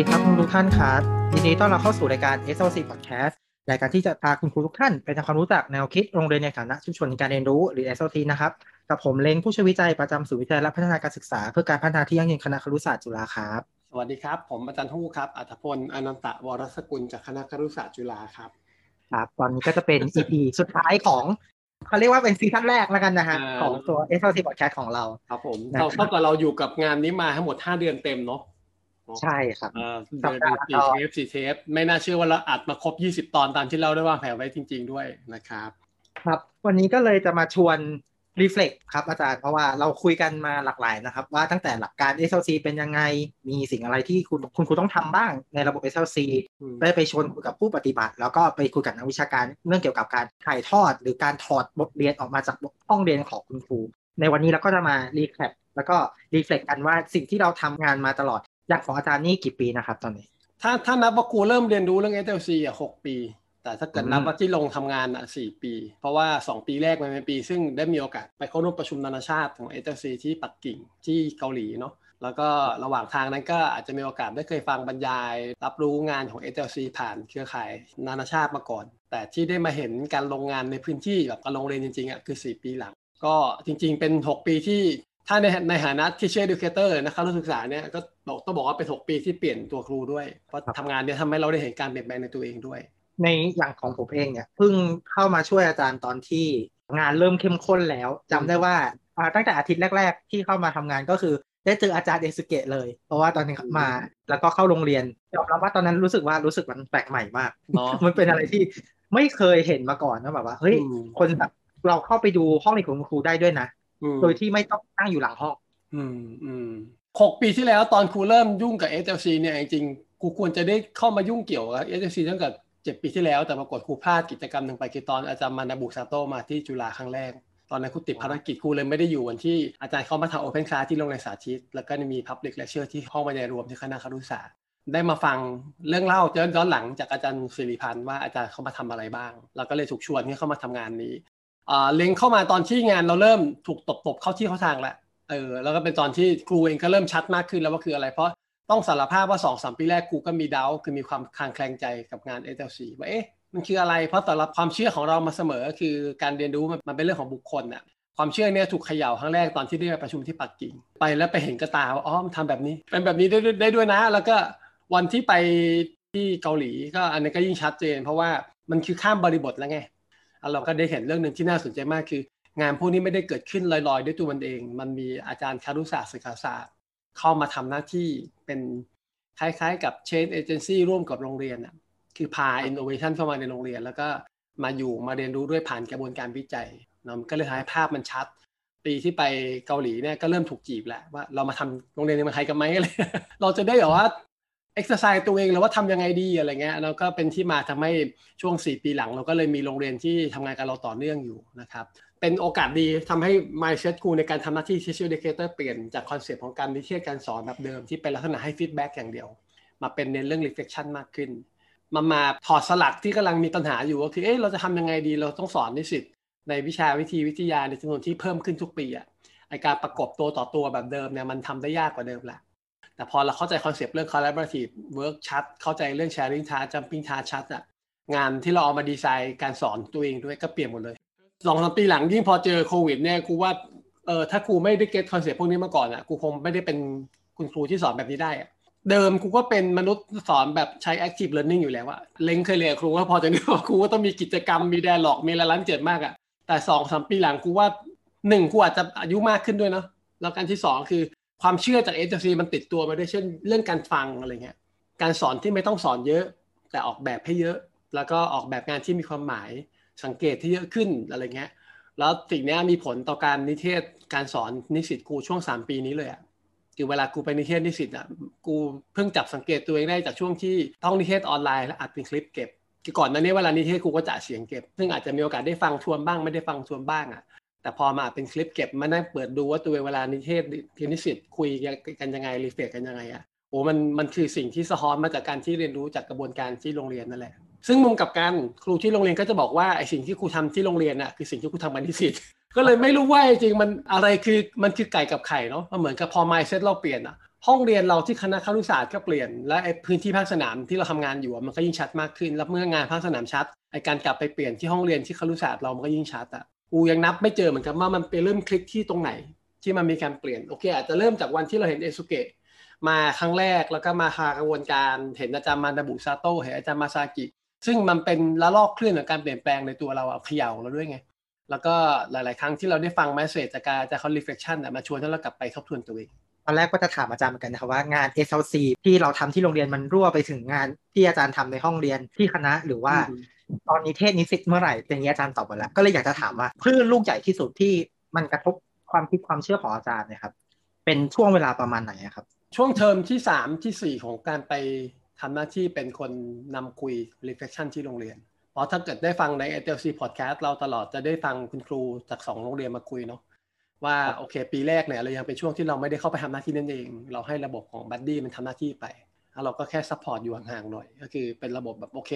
ดีครับคุณทุกท่านครับยินดีต้อนรับเข้าสู่รายการ SLC Podcast รายการที่จะพาคุณครูทุกท่านไปทำความรู้จักแนวคิดโรงเรียนในฐานะชุมชนการเรียนรู้หรือ SLT นะครับกับผมเล้งผู้ช่วยวิจัยประจำศูนย์วิจัยและพัฒนาการศึกษา เพื่อการพัฒนาที่ยั่งยืนคณะครุศาสตร์จุฬาครับสวัสดีครับ ผมอาจารย์ทู่ครับอัธพลอนันตะวรสกุลจากคณะครุศาสตร์จุฬาครับครับตอนนี้ก็จะเป็น EP สุดท้ายของเขาเรียกว่าเป็นซีซั่นแรกแล้วกันนะฮะของตัว SLT Podcast ของเราครับผมเราเท่ากับเราอยู่กับงานนี้มาทั้งหมด 5 เดือนเต็มเนาะ ใช่ครับเออเดือนสี่เทปสี่เทป ไม่น่าเชื่อว่าเราอัดมาครบ20ตอนตามที่เราได้วางแผนไว้จริง ๆ ด้วยนะครับ ครับ วันนี้ก็เลยจะมาชวนรีเฟล็กครับอาจารย์เพราะว่าเราคุยกันมาหลากหลายนะครับ ว่าตั้งแต่หลักการ SLC เป็นยังไง มีสิ่งอะไรที่คุณคุณครูต้องทำบ้างในระบบ SLC ได้ไปชวนคุยกับผู้ปฏิบัติ แล้วก็ไปคุยกับนักวิชาการเรื่องเกี่ยวกับการถ่ายทอด หรือการถอดบทเรียนออกมาจากห้องเรียนของคุณครูในวันนี้เราก็จะมา recap แล้วก็ reflect กันว่าสิ่งที่เราทำงานมาตลอด อย่างของอาจารย์นี่กี่ปีนะครับ ตอนนี้ ถ้าถ้านับว่าครูเริ่มเรียนรู้เรื่อง SLC อะหกปี แต่ถ้าเกิดนับว่าที่ลงทำงานอะสี่ปี เพราะว่า 2 ปีแรกมันเป็นปี ซึ่งได้มีโอกาสไปเข้าร่วมประชุมนานาชาติของ SLC ที่ปักกิ่งที่เกาหลีเนาะแล้วก็ระหว่างทางนั้นก็อาจจะมีโอกาสได้เคยฟังบรรยาย รับรู้งานของ SLC ผ่านเครือข่ายนานาชาติมาก่อน แต่ที่ได้มาเห็นการลงงานในพื้นที่แบบการลงโรงเรียนจริงๆอะคือ 4 ปีหลัง ก็จริงๆเป็น 6 ปีที่ ถ้าในในฐานะ teacher educator นะครับนักศึกษาเนี่ยก็บอกต้องบอกว่าเป็น6ปีที่เปลี่ยนตัวครูด้วยเพราะทำงานเนี่ยทำให้เราได้เห็นการเปลี่ยนแปลงในตัวเองด้วย ในอย่างของผมเองเนี่ยเพิ่งเข้ามาช่วยอาจารย์ตอนที่งานเริ่มเข้มข้นแล้วจำได้ว่าตั้งแต่อาทิตย์แรก ๆ ที่เข้ามาทำงานก็คือ ได้เจออาจารย์เอสุเกะเลย เพราะว่าตอนนี้มาแล้วก็เข้าโรงเรียนยอมรับว่าตอนนั้นรู้สึกว่ารู้สึกมันแปลกใหม่มากมันเป็นอะไรที่ไม่เคยเห็นมาก่อนนะแบบว่าเฮ้ยคนแบบเราเข้าไปดูห้องเรียนของครูได้ด้วยนะ โดยที่ไม่ต้องนั่งอยู่หลังห้องอืมอืมหกปีที่แล้วตอนครูเริ่มยุ่งกับ SLC เนี่ยจริงๆครูควรจะได้เข้ามายุ่งเกี่ยวกับ SLC ตั้งแต่เจ็ดปีที่แล้วแต่ปรากฏครูพลาดกิจกรรมหนึ่งไปคือตอนอาจารย์มานาบุซาโตมาที่จุฬาครั้งแรก ตอนนั้นครูติดภารกิจครูเลยไม่ได้อยู่วันที่อาจารย์เข้ามาทำ open class ที่โรงเรียนสาธิต แล้วก็มี public lecture ที่ห้องบรรยายรวมที่คณะครุศาสตร์ได้มาฟังเรื่องเล่าย้อนหลังจากอาจารย์สิริพันธ์ว่าอาจารย์เขามาทำอะไรบ้าง เราก็เลยถูกชวนให้เข้ามาทำงานนี้ เล้งเข้ามาตอนที่งานเราเริ่มถูกตบๆเข้าที่เข้าทางแล้วเออแล้วก็เป็นตอนที่ครูเองก็เริ่มชัดมากขึ้นแล้วว่าคืออะไร เพราะต้องสารภาพว่าสองสามปีแรกครูก็มีดาวคือมีความคลางแคลงใจกับงาน SLC ว่าเอ๊ะมันคืออะไร เพราะแต่ละความเชื่อของเรามาเสมอคือการเรียนรู้มันเป็นเรื่องของบุคคลน่ะความเชื่อเนี่ยถูกเขย่าครั้งแรกตอนที่ได้ไปประชุมที่ปักกิ่ง ไปแล้วไปเห็นกระตาว่าอ๋อมทำแบบนี้เป็นแบบนี้ได้ได้ด้วยนะ แล้วก็วันที่ไปที่เกาหลีก็อันนี้ก็ยิ่งชัดเจน เพราะว่ามันคือข้ามบริบทแล้วไง เราก็ได้เห็นเรื่องหนึ่งที่น่าสนใจมากคือ งานพวกนี้ไม่ได้เกิดขึ้นลอยๆ ด้วยตัวมันเอง มันมีอาจารย์คารุศาสตร์ศึกษาเข้ามาทำหน้าที่เป็นคล้ายๆ กับเชนเอเจนซี่ร่วมกับโรงเรียนอะคือพาอินโนเวชันเข้ามาในโรงเรียน แล้วก็มาอยู่มาเรียนรู้ด้วยผ่านกระบวนการวิจัยเนาะก็เลยทำให้ภาพมันชัด ปีที่ไปเกาหลีเนี่ยก็เริ่มถูกจีบแล้วว่าเรามาทำโรงเรียนในเมืองไทยกันไหมอะไรเราจะได้แบบว่า เอ็กซ์ไซส์ตัวเองแล้วว่าทำยังไงดีอะไรเงี้ยแล้วก็เป็นที่มาทำให้ช่วง 4 ปีหลัง เราก็เลยมีโรงเรียนที่ทำงานกับเราต่อเนื่องอยู่นะครับเป็นโอกาสดีทำให้ mindset ครูในการทำหน้าที่ teacher educator เปลี่ยนจาก concept ของการนิเทศการสอนแบบเดิมที่เป็นลักษณะให้ feedback อย่างเดียว มาเป็นเน้นเรื่อง reflection มากขึ้น มามาถอดสลักที่กำลังมีปัญหาอยู่ก็คือเอ๊ะเราจะทำยังไงดีเราต้องสอนนิสิตในวิชาวิธีวิทยาในจำนวนที่เพิ่มขึ้นทุกปีอะไอการประกบตัวต่อตัวแบบเดิมเนี่ยมันทำได้ยากกว่าเดิมแหละ แต่พอเราเข้าใจ concept เรื่อง collaborative work ชัด เข้าใจเรื่อง sharing task jumping task ชัดอะงานที่เราเอามาดีไซน์การสอนตัวเองด้วยก็เปลี่ยนหมดเลยสองสามปีหลังยิ่งพอเจอโควิดเนี่ยครูว่าเออถ้าครูไม่ได้ get concept พวกนี้มาก่อนอะครูคงไม่ได้เป็นคุณครูที่สอนแบบนี้ได้อะเดิมครูก็เป็นมนุษย์สอนแบบใช้ active learning อยู่แล้วอะเล้งเคยเรียนครูว่าพอจะนึกว่าครูก็ต้องมีกิจกรรมมี dialogue มีอะไรล้านเจ็ดมากอะแต่สองสามปีหลังครูว่าหนึ่งครูอาจจะอายุมากขึ้นด้วยเนาะแล้วการที่สองคือ ความเชื่อจาก SLC มันติดตัวมาด้วยเช่นเรื่องการฟังอะไรเงี้ย การสอนที่ไม่ต้องสอนเยอะ แต่ออกแบบให้เยอะ แล้วก็ออกแบบงานที่มีความหมายสังเกตที่เยอะขึ้นอะไรเงี้ย แล้วสิ่งนี้มีผลต่อการนิเทศการสอนนิสิตกูช่วง 3 ปีนี้เลยอะคือเวลากูไปนิเทศนิสิตอะกูเพิ่งจับสังเกตตัวเองได้จากช่วงที่ต้องนิเทศออนไลน์และอัดเป็นคลิปเก็บคือก่อนหน้านี้เวลานิเทศกูก็จะเสียงเก็บ ซึ่งอาจจะมีโอกาสได้ฟังทวนบ้างไม่ได้ฟังทวนบ้างอะ แต่พอมาเป็นคลิปเก็บมานั่งเปิดดูว่าตัวเวลานิเทศนิสิตคุยกันยังไง reflect กันยังไงอะโอ้มันมันคือสิ่งที่สะท้อนมาจากการที่เรียนรู้จากกระบวนการที่โรงเรียนนั่นแหละซึ่งมุมกับการครูที่โรงเรียนก็จะบอกว่าไอสิ่งที่ครูทำที่โรงเรียนน่ะคือสิ่งที่ครูทำกับนิสิตก็เลยไม่รู้ว่าจริงมันอะไรคือมันคือไก่กับไข่เนาะมันเหมือนกับพอ mindset เราเปลี่ยนอะห้องเรียนเราที่คณะครุศาสตร์ก็เปลี่ยนและไอพื้นที่ภาคสนามที่เราทำงานอยู่มันก็ยิ่งชัดมากขึ้น แล้วเมื่องานภาคสนามชัดไอการกลับไปเปลี่ยนที่ห้องเรียนที่ครุศาสตร์เรามันก็ยิ่งชัดอะ กูยังนับไม่เจอเหมือนกันว่ามันไปเริ่มคลิกที่ตรงไหนที่มันมีการเปลี่ยนโอเค อาจจะเริ่มจากวันที่เราเห็นเอสุเกะมาครั้งแรกแล้วก็มาหากระบวนการเห็นอาจารย์มานาบุซาโตเห็นอาจารย์มาซากิ ซึ่งมันเป็นละลอกเคลื่อนของการเปลี่ยนแปลงในตัวเราเขย่าเราด้วยไง แล้วก็หลาย ๆ ครั้งที่เราได้ฟังแมสเซจจากการจากเขา reflection มาชวนให้เรากลับไปทบทวนตัวเอง ตอนแรกก็จะถามอาจารย์เหมือนกันนะครับว่างาน SLC ที่เราทำที่โรงเรียนมันรั่วไปถึงงานที่อาจารย์ทำในห้องเรียนที่คณะหรือว่า ตอนนี้เทศนิสิตเมื่อไหร่เป็นนี้อาจารย์ตอบไปแล้ว ก็เลยอยากจะถามว่าคลื่นลูกใหญ่ที่สุดที่มันกระทบความคิดความเชื่อของอาจารย์นะครับ เป็นช่วงเวลาประมาณไหนครับ ช่วงเทอมที่สามที่สี่ของการไปทำหน้าที่เป็นคนนำคุย reflection ที่โรงเรียนเพราะถ้าเกิดได้ฟังใน SLC podcast เราตลอดจะได้ฟังคุณครูจากสองโรงเรียนมาคุยเนาะ ว่าโอเค ปีแรกเนี่ยเรายังเป็นช่วงที่เราไม่ได้เข้าไปทำหน้าที่นั่นเอง เราให้ระบบของ buddy มันทำหน้าที่ไปแล้วเราก็แค่ support อยู่ห่างๆหน่อย ก็คือเป็นระบบแบบโอเค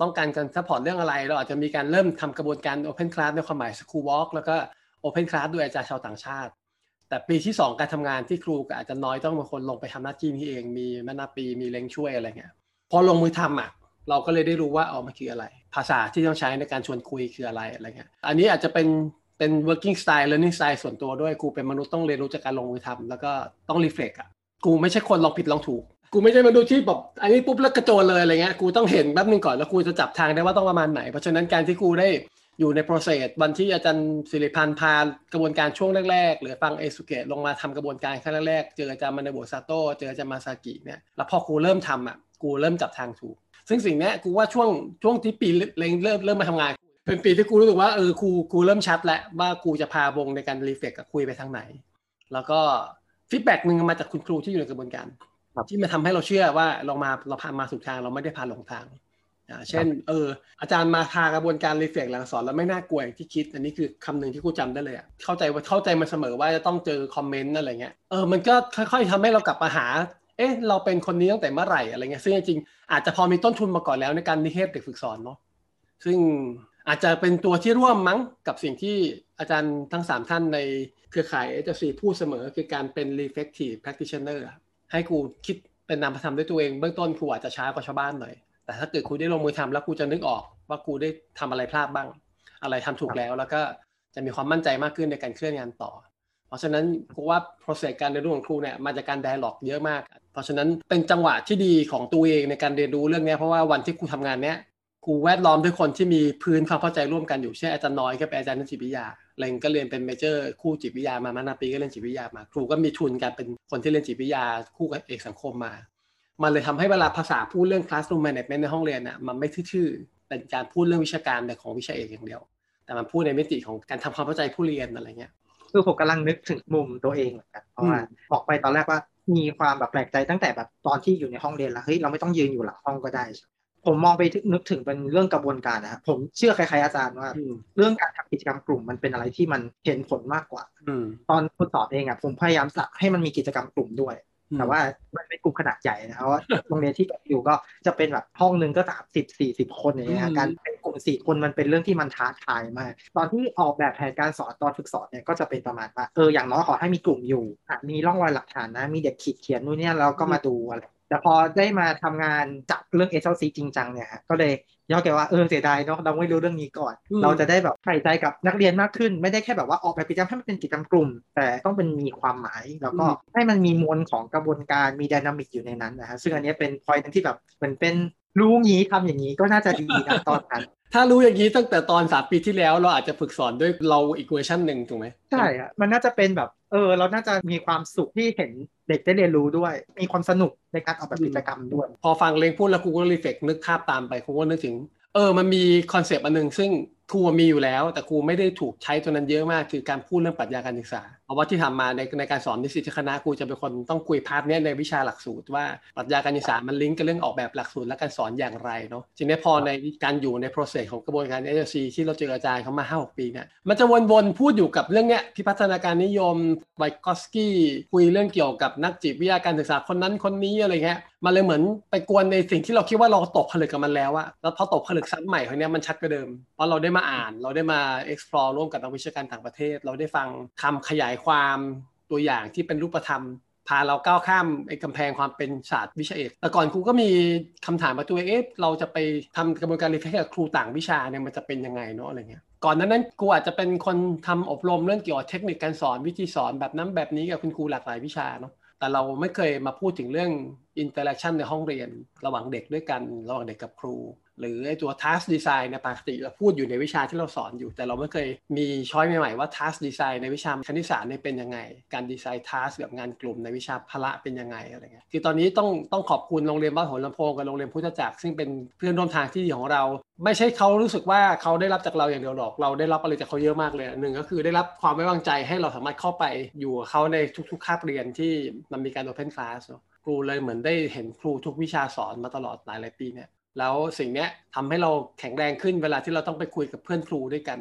ต้องการการ support เรื่องอะไร เราอาจจะมีการเริ่มทำกระบวนการ Open Class ในความหมาย School Walk แล้วก็ Open Class ด้วยอาจารย์ชาวต่างชาติ แต่ปีที่ 2 การทำงานที่ครูก็อาจจะน้อยต้องบางคนลงไปทำหน้าที่นี้เองมีแม่นาปีมีเล้งช่วยอะไรเงี้ยพอลงมือทำอะเราก็เลยได้รู้ว่าเอามันคืออะไร ภาษาที่ต้องใช้ในการชวนคุยคืออะไรอะไรเงี้ยอันนี้อาจจะเป็น เป็น working style learning style ส่วนตัวด้วยกูเป็นมนุษย์ต้องเรียนรู้จากการลงมือทำแล้วก็ต้อง reflect อะกูไม่ใช่คนลองผิดลองถูก กูไม่ใช่มนุษย์ที่แบบอันนี้ปุ๊บแล้วกระโจนเลยอะไรเงี้ยกูต้องเห็นแป๊บนึงก่อนแล้วกูจะจับทางได้ว่าต้องประมาณไหน เพราะฉะนั้นการที่กูได้อยู่ใน process วันที่อาจารย์ศิริพันธ์พากระบวนการช่วงแรกๆ หรือฟังเอสุเกะลงมาทำกระบวนการขั้นแรกๆ เจออาจารย์มานาโบซาโตเจออาจารย์มาซากิเนี่ยแล้วพอกูเริ่มทำอะกูเริ่มจับทางถูก ซึ่งสิ่งนี้กูว่าช่วงช่วงที่ปีเริ่มเริ่มมาทำงาน เป็นปีที่กูรู้สึกว่าเออครูครูเริ่มชัดแล้วว่าครูจะพาวงในการ reflect กับคุยไปทางไหน แล้วก็ feedback หนึ่งมาจากคุณครูที่อยู่ในกระบวนการ ที่มาทำให้เราเชื่อว่าเรามาเราพามาสุดทางเราไม่ได้พาหลงทางอ่าเช่นเอออาจารย์มาพากระบวนการ reflect หลังสอนแล้วไม่น่ากลัวอย่างที่คิด อันนี้คือคำหนึ่งที่กูจำได้เลยอะเข้าใจว่าเข้าใจมาเสมอว่าจะต้องเจอ comment อะไรเงี้ยเออมันก็ค่อย ๆทำให้เรากลับมาหา เอ๊ะเราเป็นคนนี้ตั้งแต่เมื่อไหร่อะไรเงี้ยซึ่งจริงๆอาจจะพอมีต้นทุนมาก่อนแล้วในการนิเทศเด็กฝึกสอนเนาะซึ่ง อาจจะเป็นตัวที่ร่วมมั้งกับสิ่งที่อาจารย์ทั้ง 3 ท่านในเครือข่ายเอเจซีพูดเสมอคือการเป็น reflective practitioner ให้กูคิดเป็นนามธรรมด้วยตัวเองเบื้องต้นกูอาจจะช้ากว่าชาวบ้านหน่อย แต่ถ้าเกิดกูได้ลงมือทำแล้วกูจะนึกออกว่ากูได้ทำอะไรพลาดบ้าง อะไรทำถูกแล้วแล้วก็จะมีความมั่นใจมากขึ้นในการเคลื่อนงานต่อ เพราะฉะนั้นกูว่า process การเรียนรู้ของครูเนี่ยมาจากการ dialog เยอะมาก เพราะฉะนั้นเป็นจังหวะที่ดีของตัวเองในการเรียนรู้เรื่องนี้เพราะว่าวันที่ครูทำงานเนี้ย ครูแวดล้อมด้วยคนที่มีพื้นความเข้าใจร่วมกันอยู่เช่นอาจารย์น้อยก็เป็นอาจารย์จิตวิทยาเลงก็เรียนเป็นเมเจอร์คู่จิตวิทยามามานาปีก็เรียนจิตวิทยามาครูก็มีทุนการเป็นคนที่เรียนจิตวิทยาคู่กับเอกสังคมมา มันเลยทำให้เวลาภาษาพูดเรื่อง classroom management ในห้องเรียนอะมันไม่ทื่อๆเป็นการพูดเรื่องวิชาการแต่ของวิชาเอกอย่างเดียว แต่มันพูดในมิติของการทำความเข้าใจผู้เรียนอะไรเงี้ยคือผมกำลังนึกถึงมุมตัวเองเหมือนกันเพราะว่าบอกไปตอนแรกว่ามีความแบบแปลกใจตั้งแต่แบบตอนที่อยู่ในห้องเรียนแล้วเฮ้ยเราไม่ต้องยืนอยู่หลังห้องก็ได้ ผมมองไปนึกถึงเป็นเรื่องกระบวนการนะครับผมเชื่อคล้ายๆอาจารย์ว่า เรื่องการทำกิจกรรมกลุ่มมันเป็นอะไรที่มันเห็นผลมากกว่าตอนคุณสอนเองอะผมพยายามสักให้มันมีกิจกรรมกลุ่มด้วย แต่ว่ามันเป็นกลุ่มขนาดใหญ่นะเพราะว่าโรงเรียนที่อยู่ก็จะเป็นแบบห้องหนึ่งก็สามสิบสี่สิบคนอย่างเงี้ยการเป็นกลุ่มสี่คนมันเป็นเรื่องที่มันท้าทายมากตอนที่ออกแบบแผนการสอนตอนฝึกสอนเนี่ยก็จะเป็นประมาณว่าเอออย่างน้อยขอให้มีกลุ่มอยู่มีร่องรอยหลักฐานนะมีเด็กขีดเขียนนู่นเนี่ยเราก็มาดูอะไร แต่พอได้มาทำงานจับเรื่อง SLC จริงจังเนี่ยก็เลยย้อนแกว่าเออเสียดายเนาะเราไม่รู้เรื่องนี้ก่อน เราจะได้แบบใส่ใจกับนักเรียนมากขึ้น ไม่ได้แค่แบบว่าออกแบบกิจกรรมให้มันเป็นกิจกรรมกลุ่ม แต่ต้องเป็นมีความหมาย แล้วก็ให้มันมีมวลของกระบวนการมี dynamic อยู่ในนั้นนะฮะซึ่งอันนี้เป็น point ที่แบบเหมือนเป็นรู้งี้ทำอย่างนี้ก็น่าจะดีนะตอนนั้น ถ้ารู้อย่างนี้ตั้งแต่ตอนสามปีที่แล้วเราอาจจะฝึกสอนด้วยเราอีกเวอร์ชันหนึ่งถูกไหมใช่อะมันน่าจะเป็นแบบเออเราน่าจะมีความสุขที่เห็นเด็กได้เรียนรู้ด้วย มีความสนุกในการออกแบบกิจกรรมด้วย พอฟังเลงพูดแล้วครูก็ reflect นึกภาพตามไปครูก็นึกถึง เออมันมี concept อันหนึ่งซึ่งครูมีอยู่แล้ว แต่ครูไม่ได้ถูกใช้ตัวนั้นเยอะมาก คือการพูดเรื่องปรัชญาการศึกษาเพราะว่าที่ทำมาในในการสอนนิสิตคณะครูจะเป็นคนต้องคุย part นี้ในวิชาหลักสูตรว่าปรัชญาการศึกษามันลิงก์กับเรื่องออกแบบหลักสูตรและการสอนอย่างไรเนาะทีนี้พอในการอยู่ใน process ของกระบวนการ s อ c ที่เราเจออาจารย์เขามาห้าหกปีเนี่ยมันจะวนๆพูดอยู่กับเรื่องเนี้ยพิพัฒนาการนิยมไวกอสกี้คุยเรื่องเกี่ยวกับนักจิตวิทยาการศึกษาคนนั้นคนนี้อะไรเงี้ยมันเลยเหมือนไปกวนในสิ่งที่เราคิดว่าเราตกผลึกกับมันแล้วอะแล้วพอตกผลึกซ้ำใหม่ครั้งนี้มันชัดกว่าเดิมเพราะเราได้มาอ่าน เราได้มา explore ร่วมกับนักวิชาการต่างประเทศ เราได้ฟังคำขยายความตัวอย่างที่เป็นรูปธรรมพาเราก้าวข้ามไอ้กำแพงความเป็นศาสตร์วิชาเอก แต่ก่อนครูก็มีคำถามมาตัวเองเอ๊ะเราจะไปทำกระบวนการเรียนกับครูต่างวิชาเนี่ยมันจะเป็นยังไงเนาะอะไรเงี้ย ก่อนนั้นนั้นครูอาจจะเป็นคนทำอบรมเรื่องเกี่ยวกับเทคนิคการสอนวิธีสอนแบบนั้นแบบนี้กับคุณครูหลากหลายวิชาเนาะ แต่เราไม่เคยมาพูดถึงเรื่อง interaction ในห้องเรียน ระหว่างเด็กด้วยกัน ระหว่างเด็กกับครู หรือไอ้ตัว task design ในปกติเราพูดอยู่ในวิชาที่เราสอนอยู่ แต่เราไม่เคยมีช้อยใหม่ๆว่า task design ในวิชาคณิตศาสตร์เนี่ยเป็นยังไง การดีไซน์ task แบบงานกลุ่มในวิชาพละเป็นยังไงอะไรเงี้ยคือตอนนี้ต้องต้องขอบคุณโรงเรียนบ้านหัวลำโพงกับโรงเรียนพุทธจักรซึ่งเป็นเพื่อนร่วมทางที่ดีของเรา ไม่ใช่เขารู้สึกว่าเขาได้รับจากเราอย่างเดียวหรอก เราได้รับอะไรจากเขาเยอะมากเลยหนึ่งก็คือได้รับความไว้วางใจให้เราสามารถเข้าไปอยู่กับเขาในทุกๆคาบเรียนที่มันมีการ open class ครูเลยเหมือนได้เห็นครูทุกวิชาสอนมาตลอดหลายหลายปีเนี่ย แล้วสิ่งนี้ทำให้เราแข็งแรงขึ้นเวลาที่เราต้องไปคุยกับเพื่อนครูด้วยกัน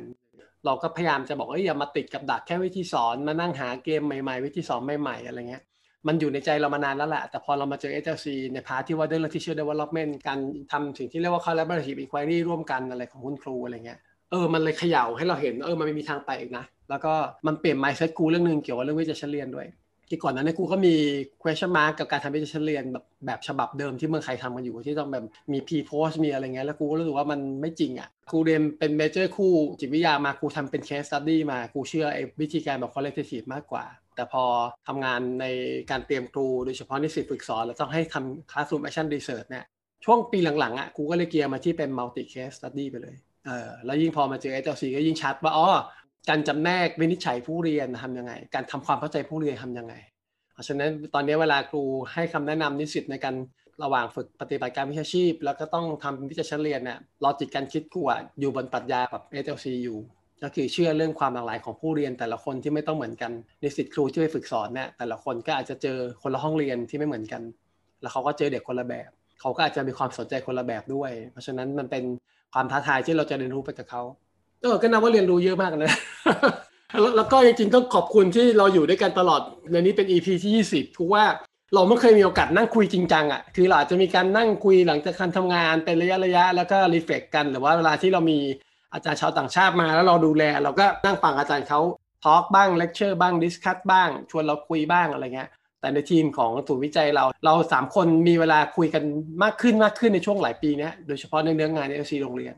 เราก็พยายามจะบอกว่าอย่ามาติดกับดักแค่วิธีสอนมานั่งหาเกมใหม่ๆ วิธีสอนใหม่ๆอะไรเงี้ยมันอยู่ในใจเรามานานแล้วแหละแต่พอเรามาเจอ HLC ในพาร์ทที่ว่าเรื่อง teacher development การทำสิ่งที่เรียกว่า collaborative inquiry ร่วมกันอะไรของคุณครูอะไรเงี้ยเออมันเลยเขย่าให้เราเห็นเออมันไม่มีทางไปอีกนะ แล้วก็มันเปลี่ยน mindset กูเรื่องนึงเกี่ยวกับเรื่องวิจัยเฉลียนด้วย ที่ก่อนนั้นในกูก็มี question mark กับการทำวิจัยเรียนแบบแบบฉบับเดิมที่เมืองไทยทำกันอยู่ที่ต้องแบบมี p post มีอะไรเงี้ยแล้วกูก็รู้สึกว่ามันไม่จริงอะครูเรียนเป็นเมเจอร์คู่จิตวิทยามาครูทำเป็น case study มาครูเชื่อไอ้วิธีการแบบ qualitative มากกว่า แต่พอทำงานในการเตรียมครูโดยเฉพาะนิสิตฝึกสอนแล้วต้องให้ทำ classroom action research เนี่ยช่วงปีหลังๆอะครูก็เลยเกียร์มาที่เป็น multi case study ไปเลยเออแล้วยิ่งพอมาเจอ HLC ก็ยิ่งชัดว่าอ๋อ การจำแนกวินิจฉัยผู้เรียนทำยังไง การทำความเข้าใจผู้เรียนทำยังไง เพราะฉะนั้นตอนนี้เวลาครูให้คำแนะนำนิสิตในการระหว่างฝึกปฏิบัติการวิชาชีพ แล้วก็ต้องทำวิจัยเฉลียนเนี่ยลอจิกการคิดกูอะอยู่บนปรัชญาแบบ SLC อยู่ก็คือเชื่อเรื่องความหลากหลายของผู้เรียนแต่ละคนที่ไม่ต้องเหมือนกันนิสิตครูที่ไปฝึกสอนเนี่ยแต่ละคนก็อาจจะเจอคนละห้องเรียนที่ไม่เหมือนกัน แล้วเขาก็เจอเด็กคนละแบบ เขาก็อาจจะมีความสนใจคนละแบบด้วย เพราะฉะนั้นมันเป็นความท้าทายที่เราจะเรียนรู้ไปกับเขา เออก็นับว่าเรียนรู้เยอะมากนะแล้วก็จริงๆต้องขอบคุณที่เราอยู่ด้วยกันตลอดในนี้เป็น EP ที่ 20เพราะว่าเราไม่เคยมีโอกาสนั่งคุยจริงจังอะคือเราอาจจะมีการนั่งคุยหลังจากการทำงานเป็นระยะระยะแล้วก็ reflect กันหรือว่าเวลาที่เรามีอาจารย์ชาวต่างชาติมา แล้วเราดูแล เราก็นั่งฟังอาจารย์เขา talk บ้างเลคเชอร์บ้าง discuss บ้าง ชวนเราคุยบ้างอะไรเงี้ยแต่ในทีมของศูนย์วิจัยเรา เราสามคนมีเวลาคุยกันมากขึ้นมากขึ้นในช่วงหลายปีนี้โดยเฉพาะในเรื่องงานใน SLC โรงเรียน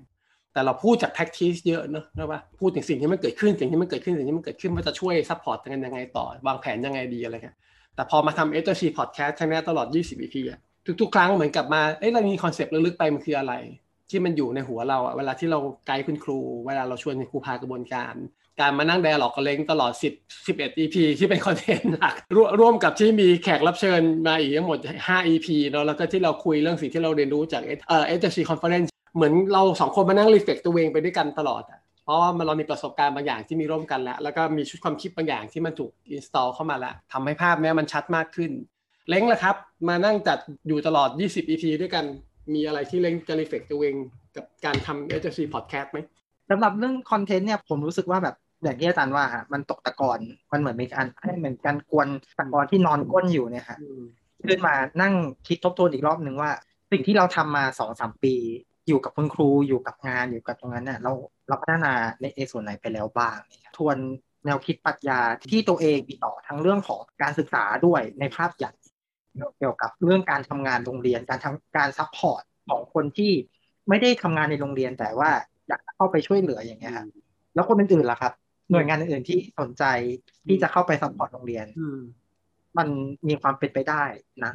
แต่เราพูดจาก practice เยอะเนอะนะว่าพูดถึงสิ่งที่มันเกิดขึ้นสิ่งที่มันเกิดขึ้นสิ่งที่มันเกิดขึ้นว่าจะช่วย support กันยังไงต่อ วางแผนยังไงดีอะไรเงี้ยแต่พอมาทำเอ c พอดแคสต์ครั้งนี้ตลอด 20 EP อะทุกๆ ครั้งเหมือนกับมาเอ้ยเรามี concept ลึกๆไปมันคืออะไร ที่มันอยู่ในหัวเราอะเวลาที่เราไกด์คุณครู เวลาเราชวนครูพากระบวนการ การมานั่ง dialogue กับเล้งตลอด 10 11 EP ที่เป็น content หลักร่วมกับที่มีแขกรับเชิญมาอีกทั้งหมด 5 EP เนาะแล้วก็ที่เราคุยเรื่องสิ่งที่เราเรียนรู้จากเอ่อ SLC Conference เหมือนเราสองคนมานั่ง reflect ตัวเองไปด้วยกันตลอดอะเพราะว่ามันเรามีประสบการณ์บางอย่างที่มีร่วมกันแล้ว แล้วก็มีชุดความคิดบางอย่างที่มันถูก install เข้ามาแล้วทำให้ภาพนี้มันชัดมากขึ้น เล้งละครับ มานั่งจัดอยู่ตลอด 20 EP ด้วยกัน มีอะไรที่เล้งจะ reflect ตัวเองกับการทำ SLC Podcast ไหมสำหรับเรื่องคอนเทนต์เนี่ยผมรู้สึกว่าแบบอย่างที่อาจารย์ว่าฮะมันตกตะกอนมันเหมือนมีการให้เหมือนการกวนตะกอนที่นอนก้นอยู่เนี่ยฮะขึ้นมานั่งคิดทบทวนอีกรอบหนึ่งว่า สิ่งที่เราทำมาสองสามปี อยู่กับคุณครูอยู่กับงานอยู่กับตรงนั้นเนี่ยเราเราพัฒนาในเอส่วนไหนไปแล้วบ้างทวนแนวคิดปรัชญาที่ตัวเองมีต่อทั้งเรื่องของการศึกษาด้วยในภาพใหญ่เกี่ยวกับเรื่องการทำงานโรงเรียนการทำการ support ของคนที่ไม่ได้ทำงานในโรงเรียนแต่ว่าอยากเข้าไปช่วยเหลืออย่างเงี้ยครับแล้วคนอื่นๆล่ะครับ หน่วยงานอื่นๆที่สนใจที่จะเข้าไป support โรงเรียนมันมีความเป็นไปได้นะ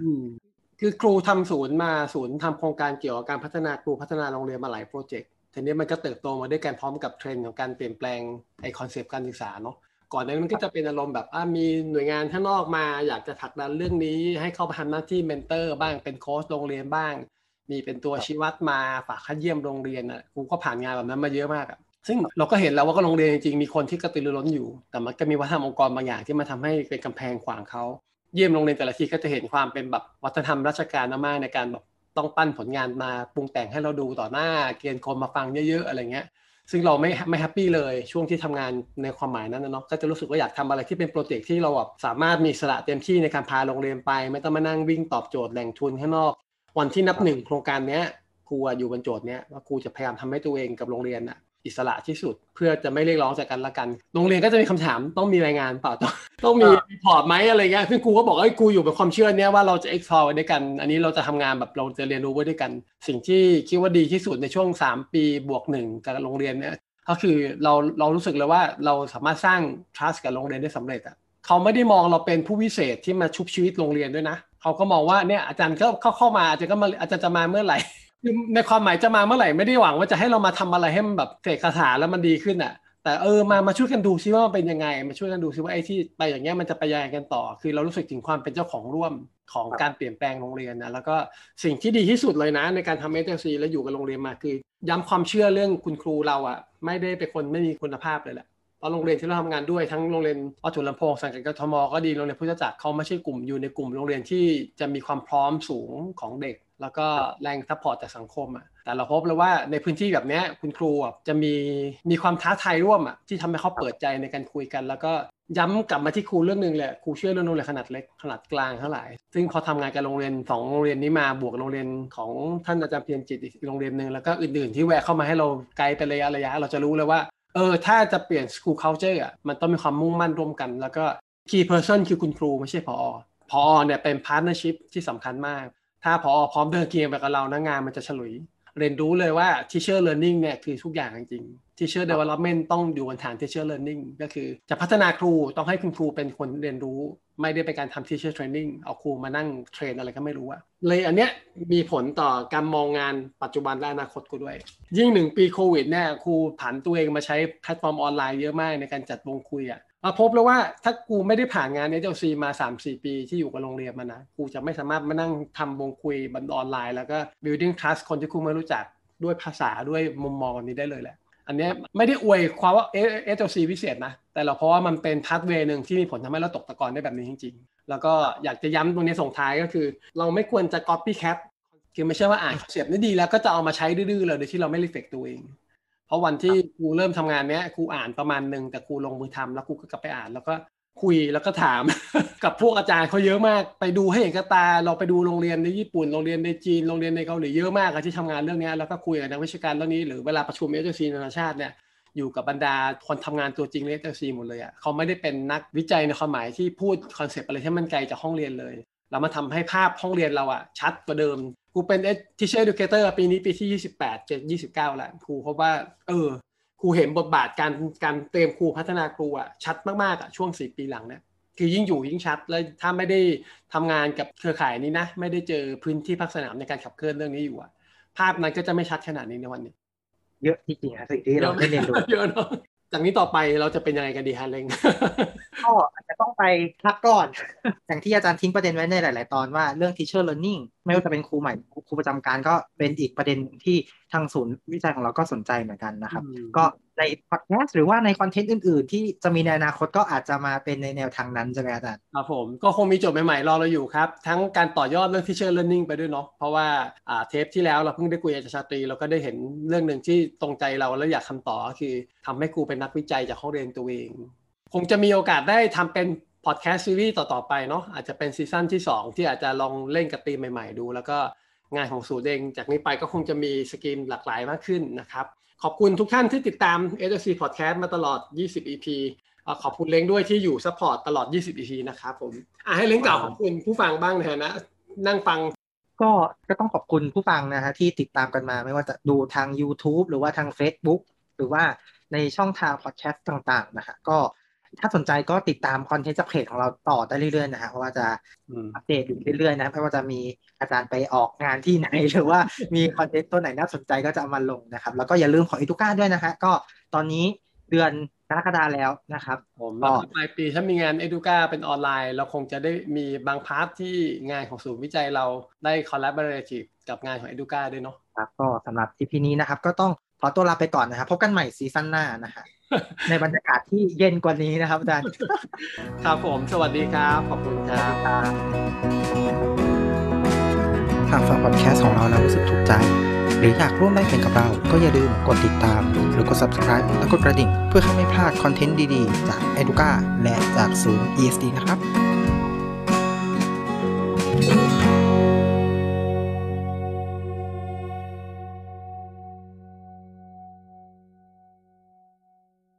คือครูทำศูนย์มาศูนย์ทำโครงการเกี่ยวกับการพัฒนาครูพัฒนาโรงเรียนมาหลาย project ทีนี้มันก็เติบโตมาด้วยกันพร้อมกับเทรนด์ของการเปลี่ยนแปลงไอ้ concept การศึกษาเนาะก่อนนั้นมันก็จะเป็นอารมณ์แบบมีหน่วยงานข้างนอกมา อยากจะผลักดันเรื่องนี้ ให้เข้าไปทำหน้าที่ mentor บ้างเป็นโค้ชโรงเรียนบ้าง มีเป็นตัวชี้วัดมาฝากคัดเยี่ยมโรงเรียนอะครูก็ผ่านงานแบบนั้นมาเยอะมากอะซึ่งเราก็เห็นแล้วว่าก็โรงเรียนจริงๆมีคนที่กระตือรือร้นอยู่ แต่มันก็มีวัฒนธรรมองค์กรบางอย่างที่มาทำให้เป็นกำแพงขวางเขา เยี่ยมโรงเรียนแต่ละทีก็จะเห็นความเป็นแบบวัฒนธรรมราชการมากในการแบบต้องปั้นผลงานมาปรุงแต่งให้เราดูต่อหน้า เกณฑ์คนมาฟังเยอะๆอะไรเงี้ย ซึ่งเราไม่ไม่ happy เลยช่วงที่ทำงานในความหมายนั้นนะเนาะก็จะรู้สึกว่าอยากทำอะไรที่เป็น project ที่เราแบบสามารถอิสระเต็มที่ในการพาโรงเรียนไป ไม่ต้องมานั่งวิ่งตอบโจทย์แหล่งทุนข้างนอก วันที่นับหนึ่งโครงการเนี้ยครูอยู่บนโจทย์เนี้ยว่าครูจะพยายามทำให้ตัวเองกับโรงเรียนอะ อิสระที่สุด เพื่อจะไม่เรียกร้องจากกันละกัน โรงเรียนก็จะมีคำถามต้องมีรายงานเปล่าต้องต้องมีรีพอร์ตไหมอะไรเงี้ยซึ่งครูก็บอกว่ากูอยู่กับความเชื่อเนี้ยว่าเราจะ explore ไว้ด้วยกัน อันนี้เราจะทำงานแบบเราจะเรียนรู้ไว้ด้วยกัน สิ่งที่คิดว่าดีที่สุดในช่วง 3 ปีบวกหนึ่งกับโรงเรียนเนี่ยก็คือเราเรารู้สึกเลยว่าเราสามารถสร้าง trust กับโรงเรียนได้สำเร็จอะเขาไม่ได้มองเราเป็นผู้วิเศษที่มาชุบชีวิตโรงเรียนด้วยนะ เขาก็มองว่าเนี่ยอาจารย์ก็เข้าเข้ามาอาจารย์ก็มาอาจารย์จะมาเมื่อไหร่ คือในความหมายจะมาเมื่อไหร่ไม่ได้หวังว่าจะให้เรามาทำอะไรให้มันแบบเสกคาถาแล้วมันดีขึ้นอะ แต่เออมามาช่วยกันดูซิว่ามันเป็นยังไง มาช่วยกันดูซิว่าไอ้ที่ไปอย่างเงี้ยมันจะไปยังไงกันต่อ คือเรารู้สึกถึงความเป็นเจ้าของร่วมของการเปลี่ยนแปลงโรงเรียนนะแล้วก็สิ่งที่ดีที่สุดเลยนะ ในการทำเอเจนซีและอยู่กับโรงเรียนมาคือ ย้ำความเชื่อเรื่องคุณครูเราอะ ไม่ได้เป็นคนไม่มีคุณภาพเลยแหละตอนโรงเรียนที่เราทำงานด้วยทั้งโรงเรียนอจุลำโพงสังกัดกทมก็ดีโรงเรียนพุทธจักรเขาไม่ใช่กลุ่มอยู่ในกลุ่มโรงเรียนที่จะมีความพร้อมสูงของเด็ก แล้วก็แรง support จากสังคมอะแต่เราพบเลยว่าในพื้นที่แบบนี้คุณครูจะมีมีความท้าทายร่วมอะที่ทำให้เขาเปิดใจในการคุยกัน แล้วก็ย้ำกลับมาที่ครูเรื่องหนึ่งเลยครูเชื่อเรื่องโรงเรียนขนาดเล็กขนาดกลางเท่าไหร่ซึ่งพอทำงานกับโรงเรียนสองโรงเรียนนี้มาบวกโรงเรียนของท่านอาจารย์เพียรจิตอีกโรงเรียนหนึ่งแล้วก็อื่นๆ ที่แวะเข้ามาให้เราไกลเป็นระยะระยะ เราจะรู้เลยว่าเออถ้าจะเปลี่ยน school culture อะมันต้องมีความมุ่งมั่นร่วมกัน แล้วก็ key person คือคุณครูไม่ใช่พอพอเนี่ยเป็น partnership ที่สำคัญมาก ถ้าพอพร้อมเดินเกียงไปกับเรานะงานมันจะฉลุย เรียนรู้เลยว่า teacher learning เนี่ยคือทุกอย่างจริง teacher development ต้องอยู่บนฐาน teacher learning ก็คือจะพัฒนาครูต้องให้คุณครูเป็นคนเรียนรู้ ไม่ได้เป็นการทำ teacher training เอาครูมานั่งเทรนอะไรก็ไม่รู้อะเลยอันเนี้ยมีผลต่อการมองงานปัจจุบันและอนาคตกูด้วย ยิ่งหนึ่งปีโควิดเนี่ยครูผันตัวเองมาใช้แพลตฟอร์มออนไลน์เยอะมากในการจัดวงคุยอะมา พบแล้วว่าถ้ากูไม่ได้ผ่านงาน SLC มา3-4ปีที่อยู่กับโรงเรียนมานะ กูจะไม่สามารถมานั่งทำวงคุยบนออนไลน์ แล้วก็ building trust คนที่กูไม่รู้จักด้วยภาษาด้วยมุมมองนี้ได้เลยแหละ อันนี้ไม่ได้อวยความว่า SLC พิเศษนะ แต่เราเพราะว่ามันเป็น pathway หนึ่งที่มีผลทำให้เราตกตะกอนได้แบบนี้จริง ๆ แล้วก็อยากจะย้ำตรงนี้ส่งท้ายก็คือ เราไม่ควรจะ copycat คือไม่ใช่ว่าอ่าน SLC ได้ดีแล้วก็จะเอามาใช้ดื้อๆเลยโดยที่เราไม่ reflect ตัวเอง เพราะวันที่ครูเริ่มทำงานเนี้ยครูอ่านประมาณหนึ่งแต่ครูลงมือทำแล้วครูก็กลับไปอ่านแล้วก็คุยแล้วก็ถาม กับพวกอาจารย์เขาเยอะมาก ไปดูให้เห็นกับตาเราไปดูโรงเรียนในญี่ปุ่นโรงเรียนในจีนโรงเรียนในเกาหลีเยอะมากที่ทำงานเรื่องนี้แล้วก็คุยกับนักวิชาการเรื่องนี้หรือเวลาประชุม SLC นานาชาติเนี่ยอยู่กับบรรดาคนทำงานตัวจริง SLC หมดเลยอะเขาไม่ได้เป็นนักวิจัยในความหมายที่พูด concept อะไรที่มันไกลจากห้องเรียนเลยเรามาทำให้ภาพห้องเรียนเราอะชัดกว่าเดิมครูเป็น teacher educator ปีนี้ปีที่28 7 29แล้วครูเพราะว่า เออครูเห็นบทบาทการการเตรียมครูพัฒนาครูอะชัดมากๆอะช่วง4ปีหลังเนี่ยคือยิ่งอยู่ยิ่งชัดแล้วถ้าไม่ได้ทำงานกับเครือข่ายนี้นะ ไม่ได้เจอพื้นที่ภาคสนามในการขับเคลื่อนเรื่องนี้อยู่อะภาพนั้นก็จะไม่ชัดขนาดนี้ในวันนี้ เยอะจริงๆอะสิ่งที่เราได้เรียนรู้เยอะเนาะจากนี้ต่อไปเราจะเป็นยังไงกันดีฮะเล้งก็อาจจะต้องไปพักก่อน อย่างที่อาจารย์ทิ้งประเด็นไว้ในหลาย ๆ ตอนว่าเรื่อง teacher learning ไม่ว่าจะเป็นครูใหม่ครูประจำการก็เป็นอีกประเด็นที่ทางศูนย์วิจัยของเราก็สนใจเหมือนกันนะครับ ก็ในพอดแคสต์หรือว่าในคอนเทนต์อื่น ๆ ที่จะมีในอนาคตก็อาจจะมาเป็นในแนวทางนั้นใช่ไหมอาจารย์ครับผมก็คงมีโจทย์ใหม่ๆรอเราอยู่ครับ ทั้งการต่อยอดเรื่อง teacher learning ไปด้วยเนาะเพราะว่าเทปที่แล้วเราเพิ่งได้คุยกับชาตรีเราก็ได้เห็นเรื่องหนึ่งที่ตรงใจเราแล้วอยากคำต่อคือทำให้ครูเป็นนักวิจัยจากห้องเรียนตัวเองคงจะมีโอกาสได้ทำเป็น พอดแคสต์ซีรีส์ต่อ ๆ ไปเนาะอาจจะเป็น season ที่ 2 ที่อาจจะลองเล่นกับตีมใหม่ ๆ ดู แล้วก็งานของศูนย์เองจากนี้ไปก็คงจะมี scheme หลากหลายมากขึ้นนะครับ ขอบคุณทุกท่านที่ติดตาม SLC Podcast มาตลอด 20 EP ขอบคุณเล้งด้วยที่อยู่ support ตลอด 20 EP นะครับผมอะให้เล้งกล่าวขอบคุณผู้ฟังบ้างนะนั่งฟังก็ก็ต้องขอบคุณผู้ฟังนะฮะที่ติดตามกันมาไม่ว่าจะดูทาง YouTube หรือว่าทาง Facebook หรือว่าในช่องทางพอดแคสต์ต่างๆนะฮะก็ ถ้าสนใจก็ติดตาม content จากเพจของเราต่อได้เรื่อยๆนะฮะเพราะว่าจะอัปเดตอยู่เรื่อยๆนะไม่ว่าจะมีอาจารย์ไปออกงานที่ไหนหรือว่ามี content ตัวไหนน่าสนใจก็จะเอามาลงนะครับ แล้วก็อย่าลืมของ EDUCA ด้วยนะฮะก็ตอนนี้เดือนกรกฎาแล้วนะครับผมปลายปีถ้ามีงาน EDUCA เป็นออนไลน์ เราคงจะได้มีบาง part ที่งานของศูนย์วิจัยเราได้ collaborativeกับงานของเอดูก้าด้วยเนาะครับก็สำหรับที่พีนี้นะครับก็ต้อง ขอตัวลาไปก่อนนะครับพบกันใหม่ซีซั่นหน้านะฮะในบรรยากาศที่เย็นกว่านี้นะครับอาจารย์ครับผมสวัสดีครับ ขอบคุณครับหากฟังพอดแคสต์ของเราแล้วรู้สึกถูกใจ หรืออยากร่วมได้เป็นกับเรา ก็อย่าลืมกดติดตาม หรือกด subscribe แล้วก็กระดิ่ง เพื่อไม่พลาดคอนเทนต์ดีๆ จาก Educa และจากศูนย์ ESD นะครับ